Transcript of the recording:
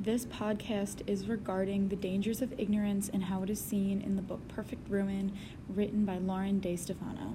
This podcast is regarding the dangers of ignorance and how it is seen in the book Perfect Ruin, written by Lauren DeStefano.